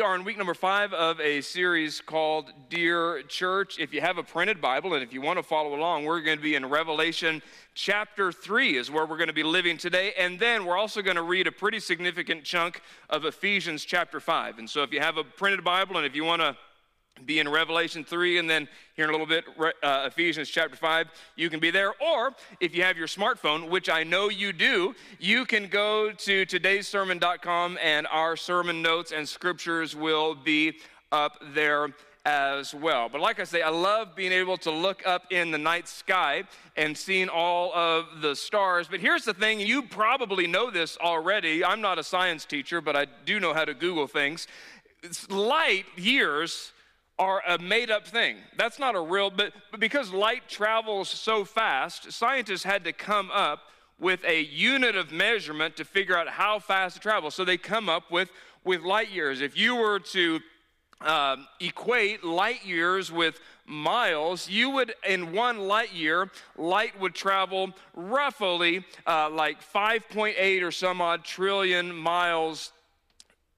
We are in week number five of a series called Dear Church. If you have a printed Bible and if you want to follow along, we're going to be in Revelation chapter three, is where we're going to be living today. And then we're also going to read a pretty significant chunk of Ephesians chapter five. And so if you have a printed Bible and if you want to be in Revelation 3 and then here in a little bit, uh, Ephesians chapter 5. You can be there. Or if you have your smartphone, which I know you do, you can go to today'ssermon.com and our sermon notes and scriptures will be up there as well. But like I say, I love being able to look up in the night sky and seeing all of the stars. But here's the thing you probably know this already. I'm not a science teacher, but I do know how to Google things. light years are a made up thing. That's not a real, but, but because light travels so fast, scientists had to come up with a unit of measurement to figure out how fast it travels. So they come up with, with light years. If you were to um, equate light years with miles, you would, in one light year, light would travel roughly uh, like 5.8 or some odd trillion miles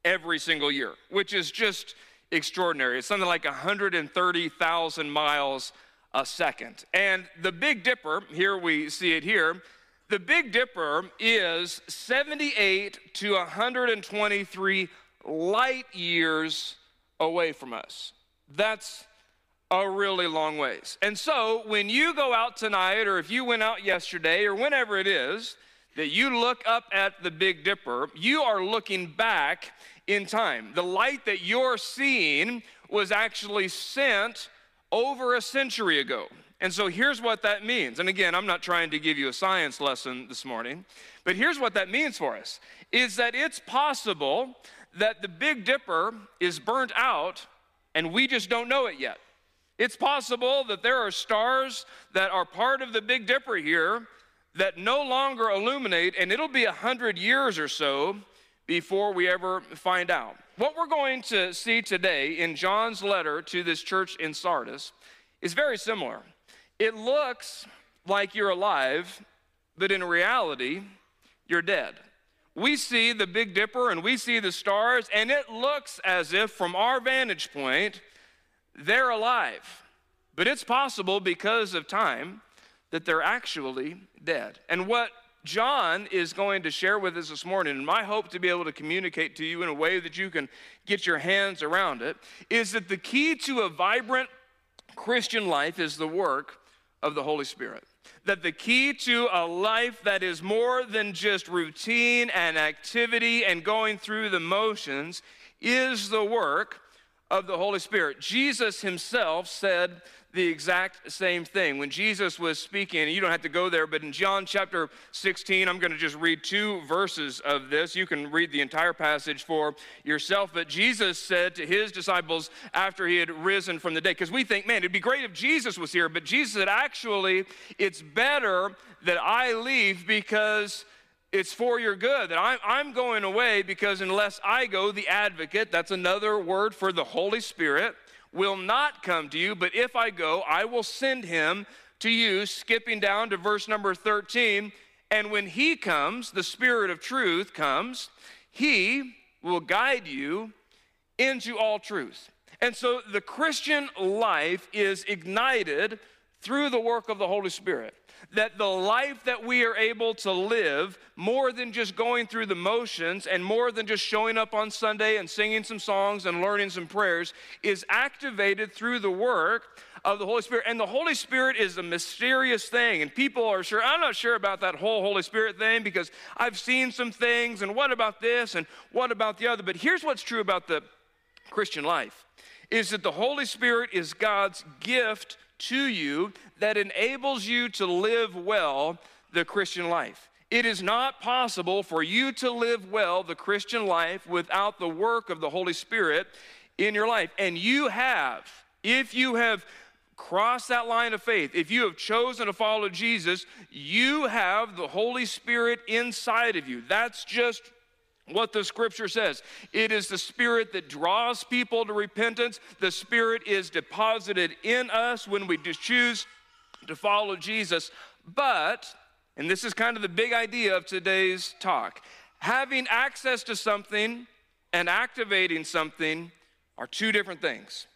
every single year, which is just extraordinary. It's something like 130,000 miles a second. And the Big Dipper, here we see it here, the Big Dipper is 78 to 123 light years away from us. That's a really long ways. And so when you go out tonight, or if you went out yesterday, or whenever it is, that you look up at the Big Dipper, you are looking back in time. The light that you're seeing was actually sent over a century ago. And so here's what that means. And again, I'm not trying to give you a science lesson this morning, but here's what that means for us is that it's possible that the Big Dipper is burnt out and we just don't know it yet. It's possible that there are stars that are part of the Big Dipper here that no longer illuminate, and it'll be a hundred years or so before we ever find out. What we're going to see today in John's letter to this church in Sardis is very similar. It looks like you're alive, but in reality, you're dead. We see the Big Dipper and we see the stars, and it looks as if, from our vantage point, they're alive. But it's possible because of time that they're actually dead. And what John is going to share with us this morning, and my hope to be able to communicate to you in a way that you can get your hands around it, is that the key to a vibrant Christian life is the work of the Holy Spirit. That the key to a life that is more than just routine and activity and going through the motions is the work of the Holy Spirit. Jesus himself said the exact same thing. When Jesus was speaking, you don't have to go there, but in John chapter 16, I'm going to just read two verses of this. You can read the entire passage for yourself. But Jesus said to his disciples after he had risen from the dead, because we think, man, it'd be great if Jesus was here, but Jesus said, actually, it's better that I leave because it's for your good that I'm, I'm going away because unless I go, the advocate, that's another word for the Holy Spirit, will not come to you, but if I go, I will send him to you. Skipping down to verse number 13. And when he comes, the Spirit of truth comes, he will guide you into all truth. And so the Christian life is ignited through the work of the Holy Spirit that the life that we are able to live, more than just going through the motions and more than just showing up on Sunday and singing some songs and learning some prayers, is activated through the work of the Holy Spirit. And the Holy Spirit is a mysterious thing. And people are sure, I'm not sure about that whole Holy Spirit thing because I've seen some things, and what about this, and what about the other. But here's what's true about the Christian life is that the Holy Spirit is God's gift to you that enables you to live well the Christian life. It is not possible for you to live well the Christian life without the work of the Holy Spirit in your life. And you have, if you have crossed that line of faith, if you have chosen to follow Jesus, you have the Holy Spirit inside of you. That's just what the scripture says. It is the spirit that draws people to repentance. The spirit is deposited in us when we choose to follow Jesus. But, and this is kind of the big idea of today's talk, having access to something and activating something are two different things.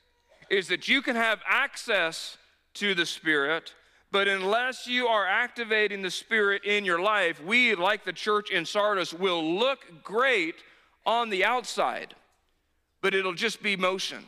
Is that you can have access to the Spirit, but unless you are activating the Spirit in your life, we, like the church in Sardis, will look great on the outside, but it'll just be motion.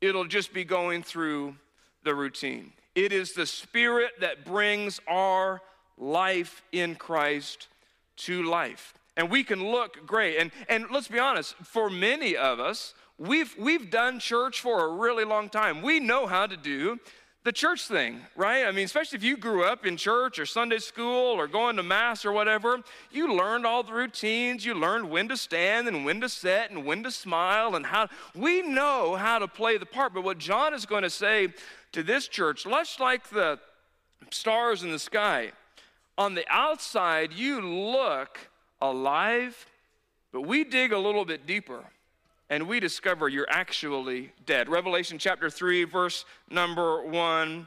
It'll just be going through the routine. It is the Spirit that brings our life in Christ to life. And we can look great. And, and let's be honest, for many of us, we've, we've done church for a really long time. We know how to do the church thing, right? I mean, especially if you grew up in church or Sunday school or going to Mass or whatever, you learned all the routines. You learned when to stand and when to sit and when to smile and how. We know how to play the part. But what John is going to say to this church, much like the stars in the sky, on the outside, you look alive, but we dig a little bit deeper and we discover you're actually dead. Revelation chapter 3, verse number 1.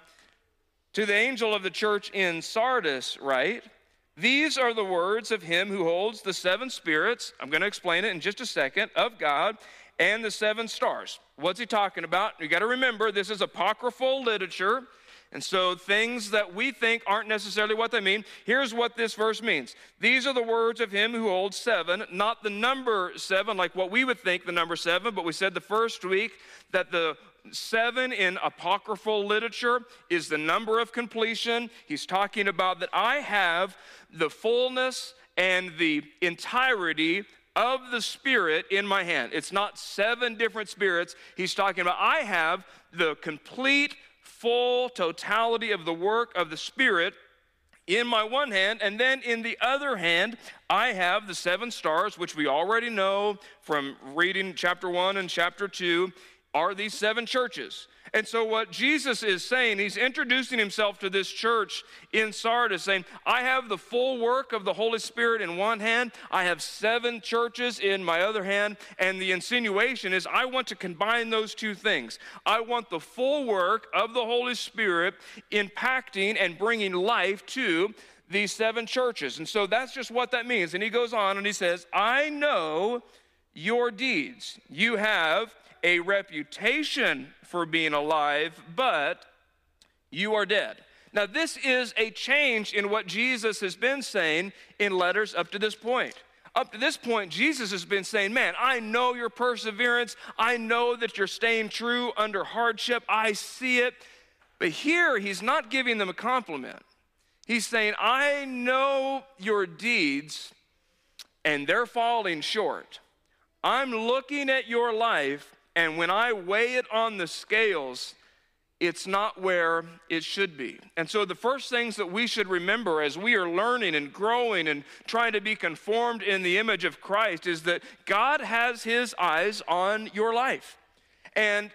To the angel of the church in Sardis, write, These are the words of him who holds the seven spirits, I'm going to explain it in just a second, of God, and the seven stars. What's he talking about? You got to remember, this is apocryphal literature. And so, things that we think aren't necessarily what they mean, here's what this verse means. These are the words of him who holds seven, not the number seven, like what we would think the number seven, but we said the first week that the seven in apocryphal literature is the number of completion. He's talking about that I have the fullness and the entirety of the Spirit in my hand. It's not seven different spirits. He's talking about I have the complete full totality of the work of the Spirit in my one hand, and then in the other hand, I have the seven stars, which we already know from reading chapter one and chapter two, are these seven churches. And so, what Jesus is saying, he's introducing himself to this church in Sardis, saying, I have the full work of the Holy Spirit in one hand, I have seven churches in my other hand. And the insinuation is, I want to combine those two things. I want the full work of the Holy Spirit impacting and bringing life to these seven churches. And so, that's just what that means. And he goes on and he says, I know your deeds. You have a reputation for being alive, but you are dead. Now, this is a change in what Jesus has been saying in letters up to this point. Up to this point, Jesus has been saying, Man, I know your perseverance. I know that you're staying true under hardship. I see it. But here, he's not giving them a compliment. He's saying, I know your deeds, and they're falling short. I'm looking at your life, and when I weigh it on the scales, it's not where it should be. And so, the first things that we should remember as we are learning and growing and trying to be conformed in the image of Christ is that God has His eyes on your life. And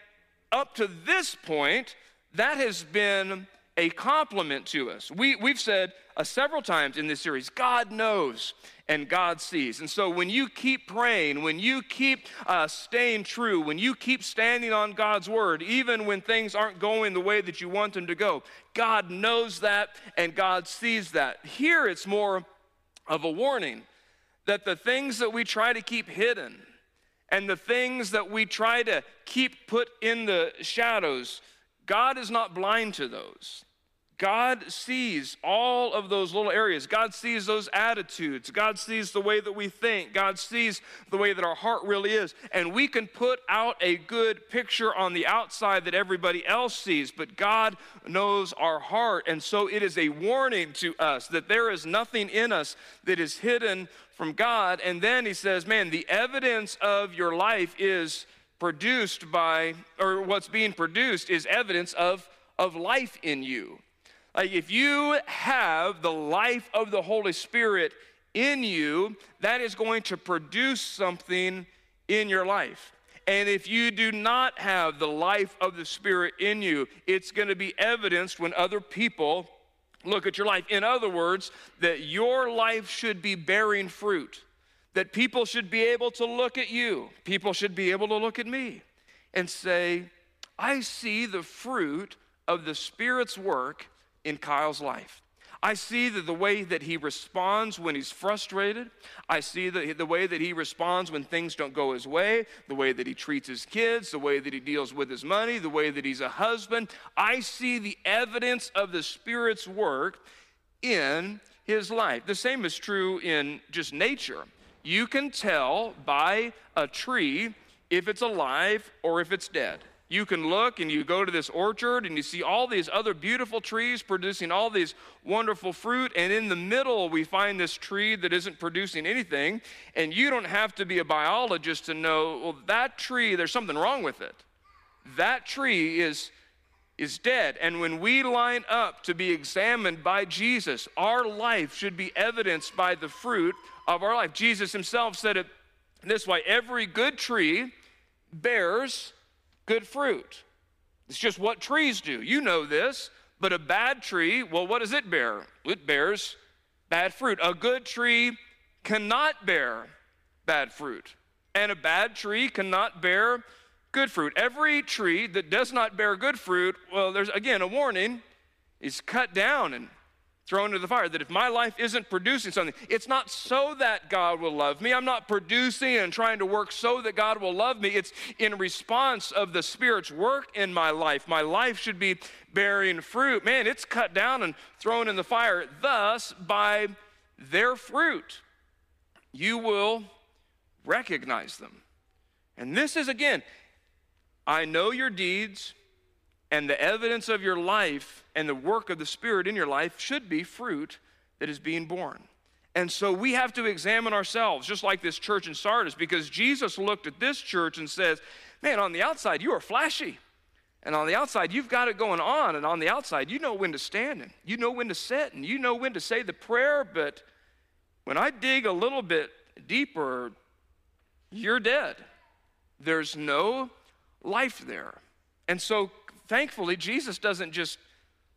up to this point, that has been a compliment to us. We, we've said uh, several times in this series God knows and God sees. And so when you keep praying, when you keep uh, staying true, when you keep standing on God's word, even when things aren't going the way that you want them to go, God knows that and God sees that. Here it's more of a warning that the things that we try to keep hidden and the things that we try to keep put in the shadows, God is not blind to those. God sees all of those little areas. God sees those attitudes. God sees the way that we think. God sees the way that our heart really is. And we can put out a good picture on the outside that everybody else sees, but God knows our heart. And so it is a warning to us that there is nothing in us that is hidden from God. And then he says, man, the evidence of your life is produced by, or what's being produced is evidence of, of life in you. Like if you have the life of the Holy Spirit in you, that is going to produce something in your life. And if you do not have the life of the Spirit in you, it's going to be evidenced when other people look at your life. In other words, that your life should be bearing fruit, that people should be able to look at you, people should be able to look at me and say, I see the fruit of the Spirit's work in Kyle's life. I see that the way that he responds when he's frustrated. I see the, the way that he responds when things don't go his way, the way that he treats his kids, the way that he deals with his money, the way that he's a husband. I see the evidence of the Spirit's work in his life. The same is true in just nature. You can tell by a tree if it's alive or if it's dead. You can look and you go to this orchard and you see all these other beautiful trees producing all these wonderful fruit. And in the middle, we find this tree that isn't producing anything. And you don't have to be a biologist to know, well, that tree, there's something wrong with it. That tree is, is dead. And when we line up to be examined by Jesus, our life should be evidenced by the fruit of our life. Jesus himself said it this way every good tree bears good fruit. It's just what trees do. You know this. But a bad tree, well, what does it bear? It bears bad fruit. A good tree cannot bear bad fruit, and a bad tree cannot bear good fruit. Every tree that does not bear good fruit, well, there's again a warning, is cut down and thrown into the fire. That if my life isn't producing something, it's not so that God will love me. I'm not producing and trying to work so that God will love me. It's in response of the Spirit's work in my life. My life should be bearing fruit. Man, it's cut down and thrown in the fire. Thus, by their fruit, you will recognize them. And this is again, I know your deeds and the evidence of your life and the work of the Spirit in your life should be fruit that is being borne. And so we have to examine ourselves, just like this church in Sardis, because Jesus looked at this church and says, Man, on the outside, you are flashy. And on the outside, you've got it going on. And on the outside, you know when to stand and you know when to sit and you know when to say the prayer. But when I dig a little bit deeper, you're dead. There's no life there. And so thankfully, Jesus doesn't just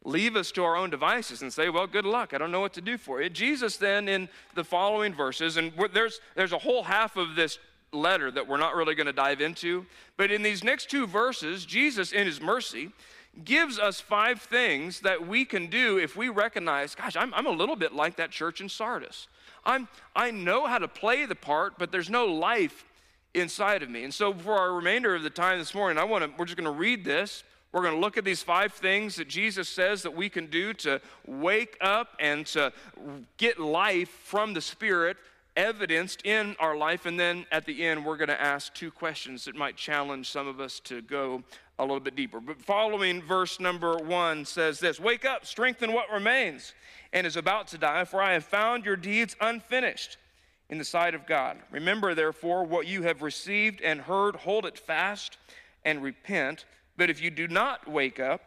leave us to our own devices and say, well, good luck. I don't know what to do for you. Jesus then, in the following verses, and there's, there's a whole half of this letter that we're not really going to dive into, but in these next two verses, Jesus, in his mercy, gives us five things that we can do if we recognize, gosh, I'm, I'm a little bit like that church in Sardis. I'm, I know how to play the part, but there's no life inside of me. And so, for our remainder of the time this morning, I want to, we're just going to read this we're going to look at these five things that Jesus says that we can do to wake up and to get life from the Spirit evidenced in our life. And then at the end, we're going to ask two questions that might challenge some of us to go a little bit deeper. But following verse number one says this Wake up, strengthen what remains and is about to die, for I have found your deeds unfinished in the sight of God. Remember, therefore, what you have received and heard, hold it fast and repent. But if you do not wake up,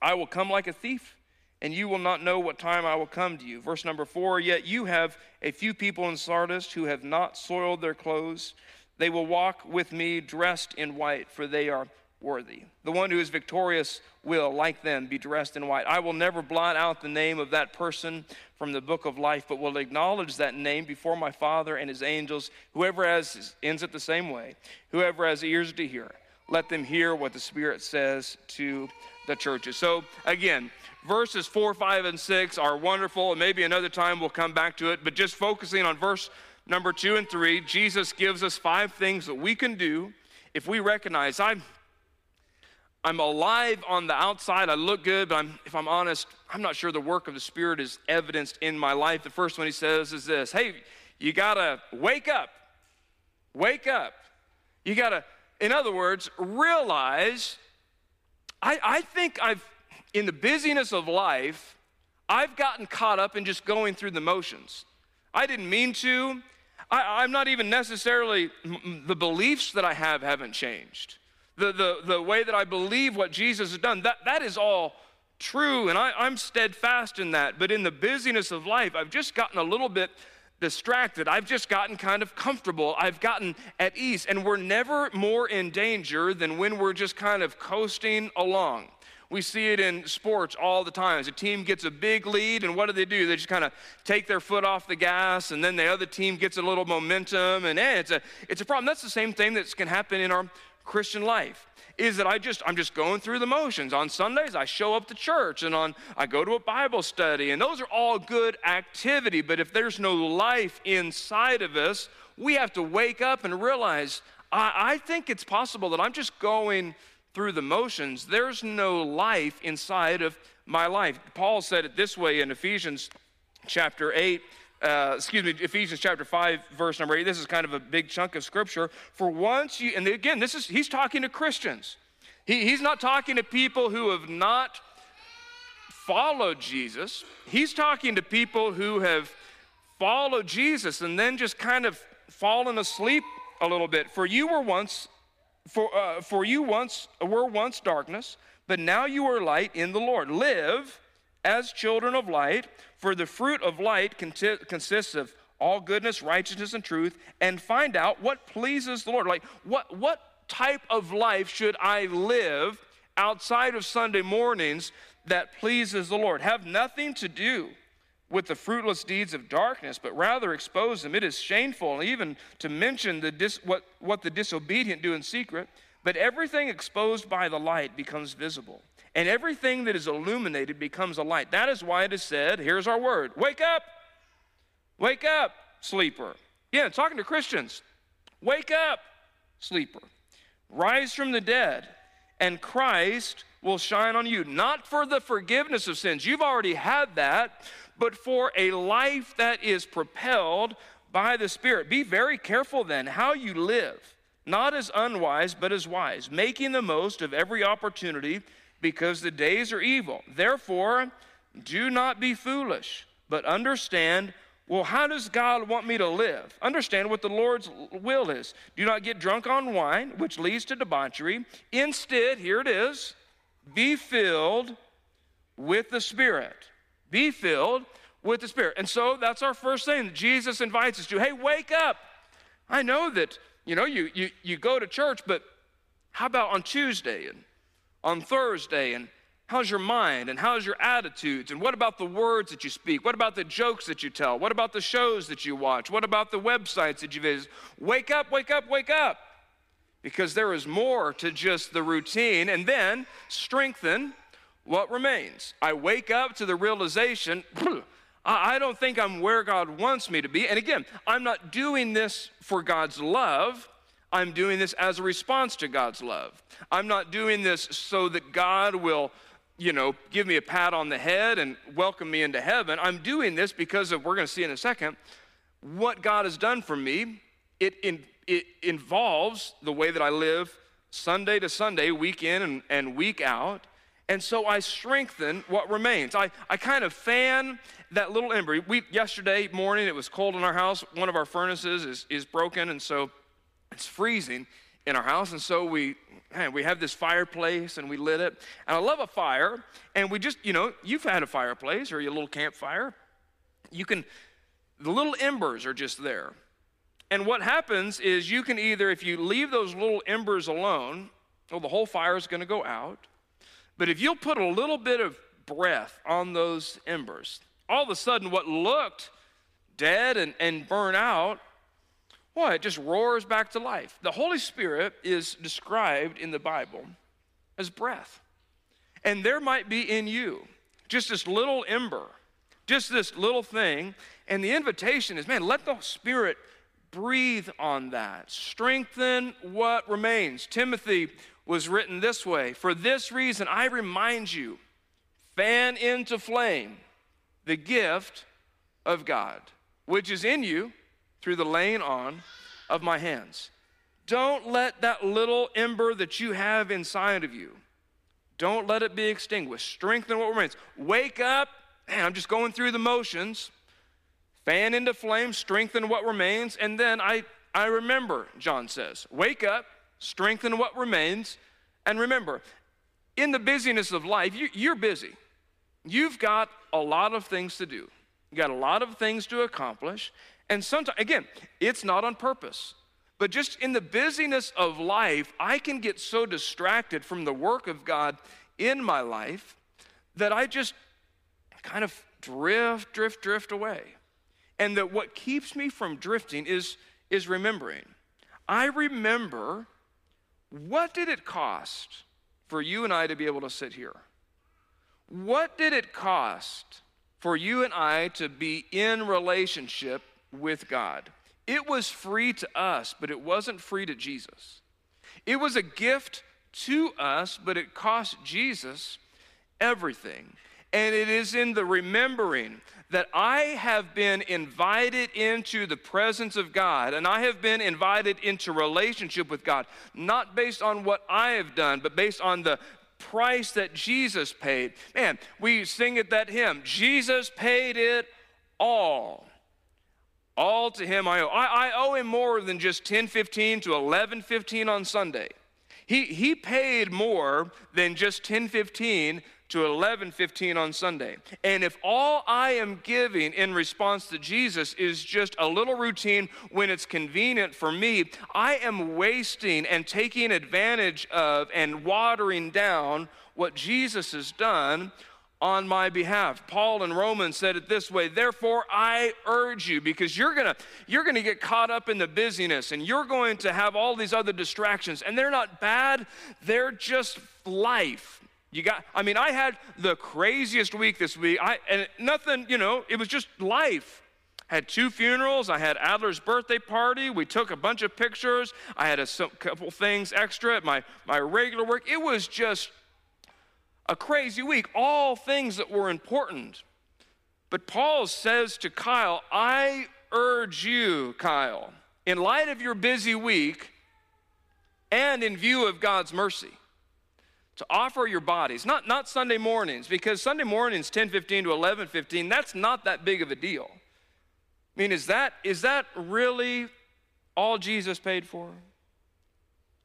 I will come like a thief, and you will not know what time I will come to you. Verse number four Yet you have a few people in Sardis who have not soiled their clothes. They will walk with me dressed in white, for they are worthy. The one who is victorious will, like them, be dressed in white. I will never blot out the name of that person from the book of life, but will acknowledge that name before my Father and his angels. Whoever has, ends it the same way, whoever has ears to hear let them hear what the Spirit says to the churches. So, again, verses 4, 5, and 6 are wonderful, and maybe another time we'll come back to it, but just focusing on verse number 2 and 3, Jesus gives us five things that we can do if we recognize I'm. I'm alive on the outside. I look good, but I'm, if I'm honest, I'm not sure the work of the Spirit is evidenced in my life. The first one he says is this Hey, you got to wake up. Wake up. You got to in other words, realize I, I think I've, in the busyness of life, I've gotten caught up in just going through the motions. I didn't mean to. I, am not even necessarily, the beliefs that I have haven't changed. The, the, the way that I believe what Jesus has done, that, that is all true, and I, I'm steadfast in that. But in the busyness of life, I've just gotten a little bit distracted. I've just gotten kind of comfortable. I've gotten at ease. And we're never more in danger than when we're just kind of coasting along. We see it in sports all the time. As a team gets a big lead, and what do they do? They just kind of take their foot off the gas, and then the other team gets a little momentum, and eh, it's, a, it's a problem. That's the same thing that can happen in our Christian life is that I just I'm just going through the motions. On Sundays I show up to church and on I go to a Bible study and those are all good activity, but if there's no life inside of us, we have to wake up and realize I, I think it's possible that I'm just going through the motions. There's no life inside of my life. Paul said it this way in Ephesians chapter 8 uh, excuse me, Ephesians chapter 5, verse number 8. This is kind of a big chunk of scripture. For once you, and again, this is, he's talking to Christians. He, he's not talking to people who have not followed Jesus. He's talking to people who have followed Jesus and then just kind of fallen asleep a little bit. For you were once, for, uh, for you once were once darkness, but now you are light in the Lord. Live as children of light, for the fruit of light consists of all goodness, righteousness, and truth, and find out what pleases the Lord. Like, what, what type of life should I live outside of Sunday mornings that pleases the Lord? Have nothing to do with the fruitless deeds of darkness, but rather expose them. It is shameful even to mention the dis, what, what the disobedient do in secret, but everything exposed by the light becomes visible and everything that is illuminated becomes a light. That is why it is said, here's our word wake up, wake up, sleeper. Yeah, talking to Christians. Wake up, sleeper. Rise from the dead, and Christ will shine on you. Not for the forgiveness of sins, you've already had that, but for a life that is propelled by the Spirit. Be very careful then how you live, not as unwise, but as wise, making the most of every opportunity because the days are evil. Therefore, do not be foolish, but understand well, how does God want me to live? Understand what the Lord's will is. Do not get drunk on wine, which leads to debauchery. Instead, here it is be filled with the Spirit. Be filled with the Spirit. And so that's our first thing that Jesus invites us to. Hey, wake up. I know that, you know, you, you, you go to church, but how about on Tuesday and on Thursday and how's your mind and how's your attitudes and what about the words that you speak? What about the jokes that you tell? What about the shows that you watch? What about the websites that you visit? Wake up wake up wake up! Because there is more to just the routine and then strengthen what remains. I wake up to the realization I don't think I'm where God wants me to be. And again, I'm not doing this for God's love. I'm doing this as a response to God's love. I'm not doing this so that God will, you know, give me a pat on the head and welcome me into heaven. I'm doing this because of, we're going to see in a second, what God has done for me. It, in, it involves the way that I live Sunday to Sunday, week in and, and week out. And so I strengthen what remains. I, I kind of fan that little ember. We, yesterday morning, it was cold in our house. One of our furnaces is, is broken, and so it's freezing in our house, and so we man, we have this fireplace and we lit it. And I love a fire, and we just, you know, you've had a fireplace or your little campfire. You can, the little embers are just there. And what happens is you can either, if you leave those little embers alone, well, the whole fire is going to go out. But if you'll put a little bit of breath on those embers, all of a sudden what looked dead and, and burn out well, it just roars back to life. The Holy Spirit is described in the Bible as breath. And there might be in you just this little ember, just this little thing. And the invitation is man, let the Spirit breathe on that, strengthen what remains. Timothy was written this way For this reason, I remind you, fan into flame the gift of God, which is in you through the laying on of my hands. Don't let that little ember that you have inside of you, don't let it be extinguished. Strengthen what remains. Wake up. Man, I'm just going through the motions. Fan into flame, strengthen what remains. And then I, I remember, John says, wake up, strengthen what remains. And remember, in the busyness of life, you, you're busy. You've got a lot of things to do. You got a lot of things to accomplish. And sometimes, again, it's not on purpose. But just in the busyness of life, I can get so distracted from the work of God in my life that I just kind of drift, drift, drift away. And that what keeps me from drifting is, is remembering. I remember what did it cost for you and I to be able to sit here? What did it cost for you and I to be in relationship with God? It was free to us, but it wasn't free to Jesus. It was a gift to us, but it cost Jesus everything. And it is in the remembering that I have been invited into the presence of God and I have been invited into relationship with God, not based on what I have done, but based on the price that Jesus paid. Man, we sing it that hymn Jesus paid it all. All to him I owe. I, I owe him more than just 1015 to 1115 on Sunday. He, he paid more than just 1015 to 11:15 on Sunday. And if all I am giving in response to Jesus is just a little routine when it's convenient for me, I am wasting and taking advantage of and watering down what Jesus has done on my behalf. Paul in Romans said it this way, therefore I urge you because you're going to you're going to get caught up in the busyness and you're going to have all these other distractions and they're not bad, they're just life. You got, I mean, I had the craziest week this week. I, and nothing, you know, it was just life. Had two funerals. I had Adler's birthday party. We took a bunch of pictures. I had a couple things extra at my, my regular work. It was just a crazy week, all things that were important. But Paul says to Kyle, I urge you, Kyle, in light of your busy week and in view of God's mercy, to offer your bodies, not, not Sunday mornings, because Sunday mornings, 10 15 to 11 15, that's not that big of a deal. I mean, is that, is that really all Jesus paid for?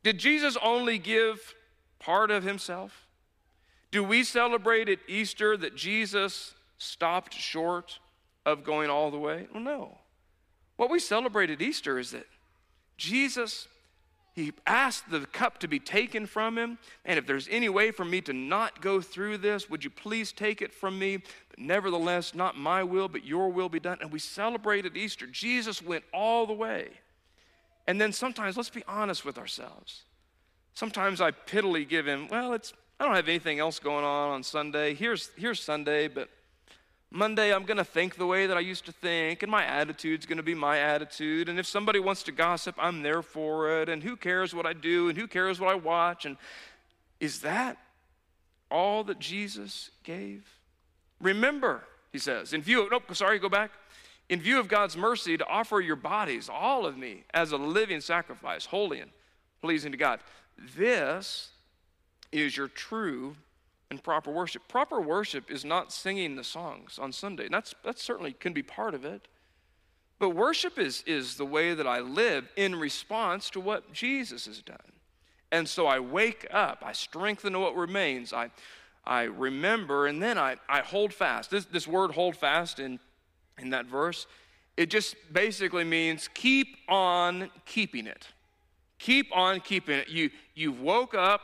Did Jesus only give part of himself? Do we celebrate at Easter that Jesus stopped short of going all the way? Well, no. What we celebrate at Easter is that Jesus he asked the cup to be taken from him. And if there's any way for me to not go through this, would you please take it from me? But nevertheless, not my will, but your will be done. And we celebrated Easter. Jesus went all the way. And then sometimes, let's be honest with ourselves. Sometimes I pittily give him, well, it's I don't have anything else going on on Sunday. Here's, here's Sunday, but Monday, I'm going to think the way that I used to think, and my attitude's going to be my attitude. And if somebody wants to gossip, I'm there for it. And who cares what I do, and who cares what I watch? And is that all that Jesus gave? Remember, he says, in view of, nope, sorry, go back. In view of God's mercy, to offer your bodies, all of me, as a living sacrifice, holy and pleasing to God. This is your true and proper worship. Proper worship is not singing the songs on Sunday. That's, that certainly can be part of it. But worship is, is the way that I live in response to what Jesus has done. And so I wake up, I strengthen what remains, I, I remember, and then I, I hold fast. This, this word hold fast in, in that verse, it just basically means keep on keeping it. Keep on keeping it. You, you've woke up,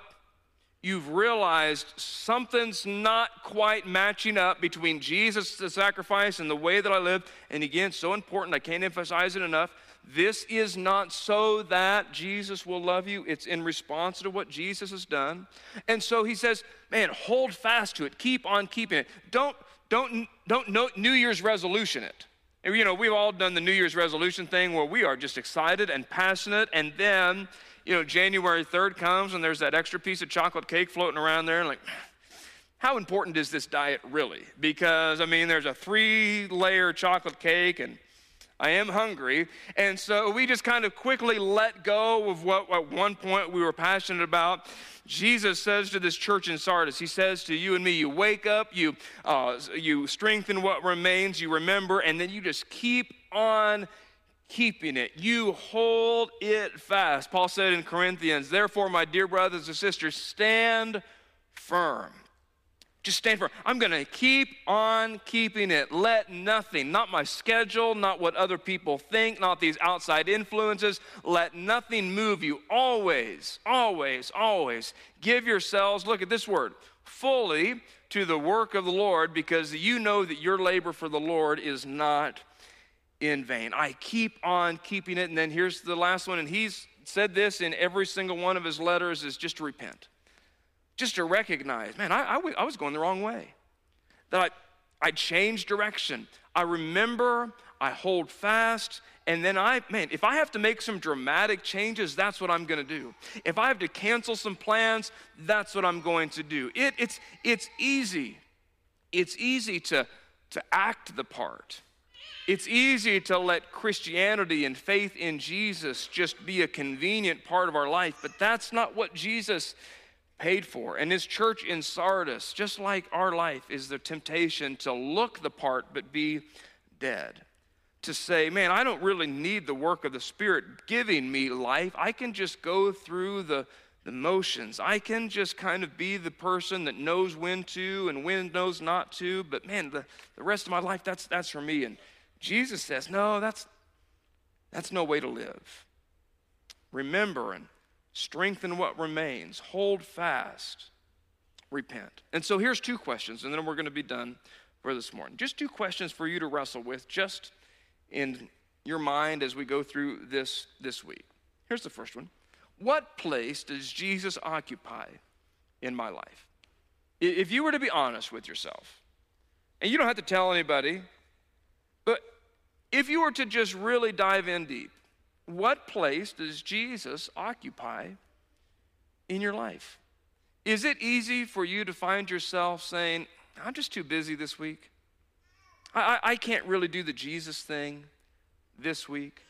you've realized something's not quite matching up between Jesus, the sacrifice, and the way that I live. And again, so important, I can't emphasize it enough. This is not so that Jesus will love you. It's in response to what Jesus has done. And so he says, man, hold fast to it. Keep on keeping it. Don't, don't, don't note New Year's resolution it. You know, we've all done the New Year's resolution thing where we are just excited and passionate, and then you know, January 3rd comes and there's that extra piece of chocolate cake floating around there, and like, how important is this diet really? Because, I mean, there's a three layer chocolate cake, and I am hungry. And so we just kind of quickly let go of what at one point we were passionate about. Jesus says to this church in Sardis, He says to you and me, you wake up, you, uh, you strengthen what remains, you remember, and then you just keep on keeping it. You hold it fast. Paul said in Corinthians, Therefore, my dear brothers and sisters, stand firm. Just stand firm. I'm going to keep on keeping it. Let nothing, not my schedule, not what other people think, not these outside influences, let nothing move you. Always, always, always give yourselves, look at this word, fully to the work of the Lord because you know that your labor for the Lord is not in vain. I keep on keeping it. And then here's the last one, and he's said this in every single one of his letters is just to repent, just to recognize, man, I, I, I was going the wrong way. That I, I changed direction. I remember, I hold fast, and then I, man, if I have to make some dramatic changes, that's what I'm gonna do. If I have to cancel some plans, that's what I'm going to do. It, it's, it's easy. It's easy to, to act the part. It's easy to let Christianity and faith in Jesus just be a convenient part of our life, but that's not what Jesus paid for. And his church in Sardis, just like our life, is the temptation to look the part but be dead. To say, man, I don't really need the work of the Spirit giving me life. I can just go through the, the motions. I can just kind of be the person that knows when to and when knows not to. But man, the, the rest of my life, that's, that's for me. And Jesus says, no, that's, that's no way to live. Remember and strengthen what remains, hold fast, repent. And so here's two questions, and then we're going to be done for this morning. Just two questions for you to wrestle with, just in your mind as we go through this this week. Here's the first one What place does Jesus occupy in my life? If you were to be honest with yourself, and you don't have to tell anybody, but if you were to just really dive in deep, what place does Jesus occupy in your life? Is it easy for you to find yourself saying, I'm just too busy this week? I, I, I can't really do the Jesus thing this week.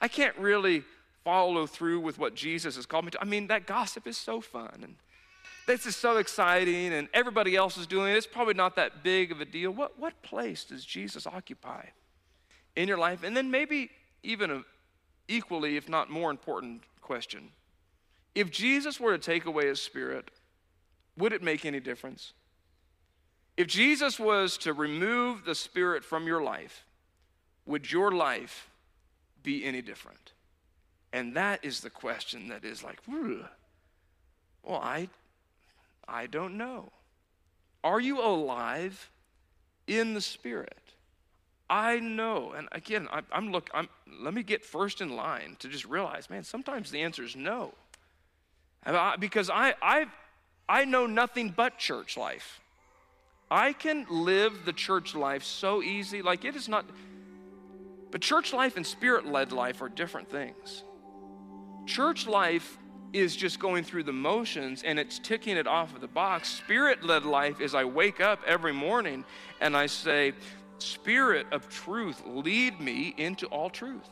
I can't really follow through with what Jesus has called me to. I mean, that gossip is so fun and this is so exciting and everybody else is doing it. It's probably not that big of a deal. What, what place does Jesus occupy in your life? And then maybe even a equally, if not more important question. If Jesus were to take away his spirit, would it make any difference? If Jesus was to remove the spirit from your life, would your life be any different? And that is the question that is like, well, I, I don't know. Are you alive in the spirit? I know, and again, I, am look. I'm, let me get first in line to just realize, man. Sometimes the answer is no, I, because I, I, I know nothing but church life. I can live the church life so easy, like it is not. But church life and spirit-led life are different things. Church life is just going through the motions and it's ticking it off of the box. Spirit led life is I wake up every morning and I say, Spirit of truth, lead me into all truth.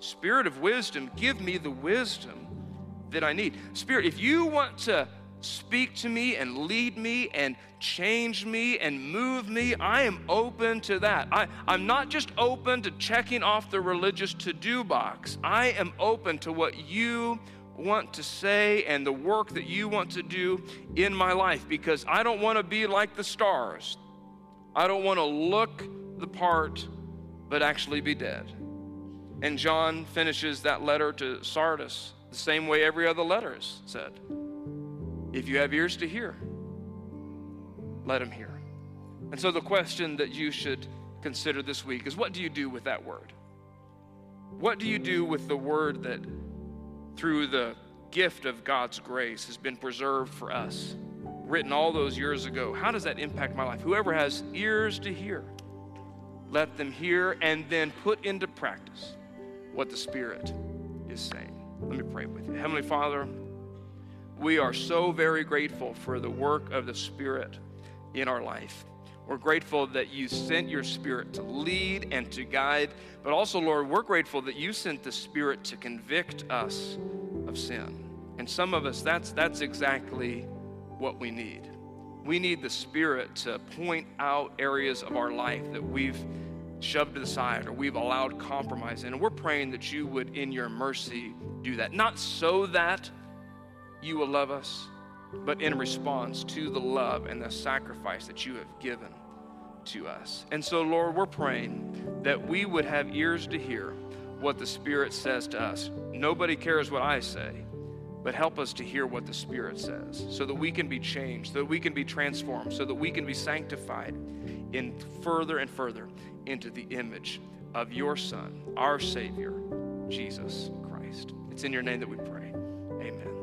Spirit of wisdom, give me the wisdom that I need. Spirit, if you want to speak to me and lead me and change me and move me, I am open to that. I, I'm not just open to checking off the religious to do box, I am open to what you want to say and the work that you want to do in my life because I don't want to be like the stars I don't want to look the part, but actually be dead. And John finishes that letter to Sardis the same way every other letter is said. If you have ears to hear, let him hear. And so the question that you should consider this week is what do you do with that word? What do you do with the word that through the gift of God's grace has been preserved for us? Written all those years ago, how does that impact my life? Whoever has ears to hear, let them hear and then put into practice what the Spirit is saying. Let me pray with you. Heavenly Father, we are so very grateful for the work of the Spirit in our life. We're grateful that you sent your Spirit to lead and to guide, but also, Lord, we're grateful that you sent the Spirit to convict us of sin. And some of us, that's, that's exactly what we need. We need the Spirit to point out areas of our life that we've shoved to the side or we've allowed compromise in. And we're praying that you would, in your mercy, do that. Not so that you will love us, but in response to the love and the sacrifice that you have given to us. And so, Lord, we're praying that we would have ears to hear what the Spirit says to us. Nobody cares what I say but help us to hear what the Spirit says so that we can be changed, so that we can be transformed, so that we can be sanctified in further and further into the image of your Son, our Savior, Jesus Christ. It's in your name that we pray. Amen.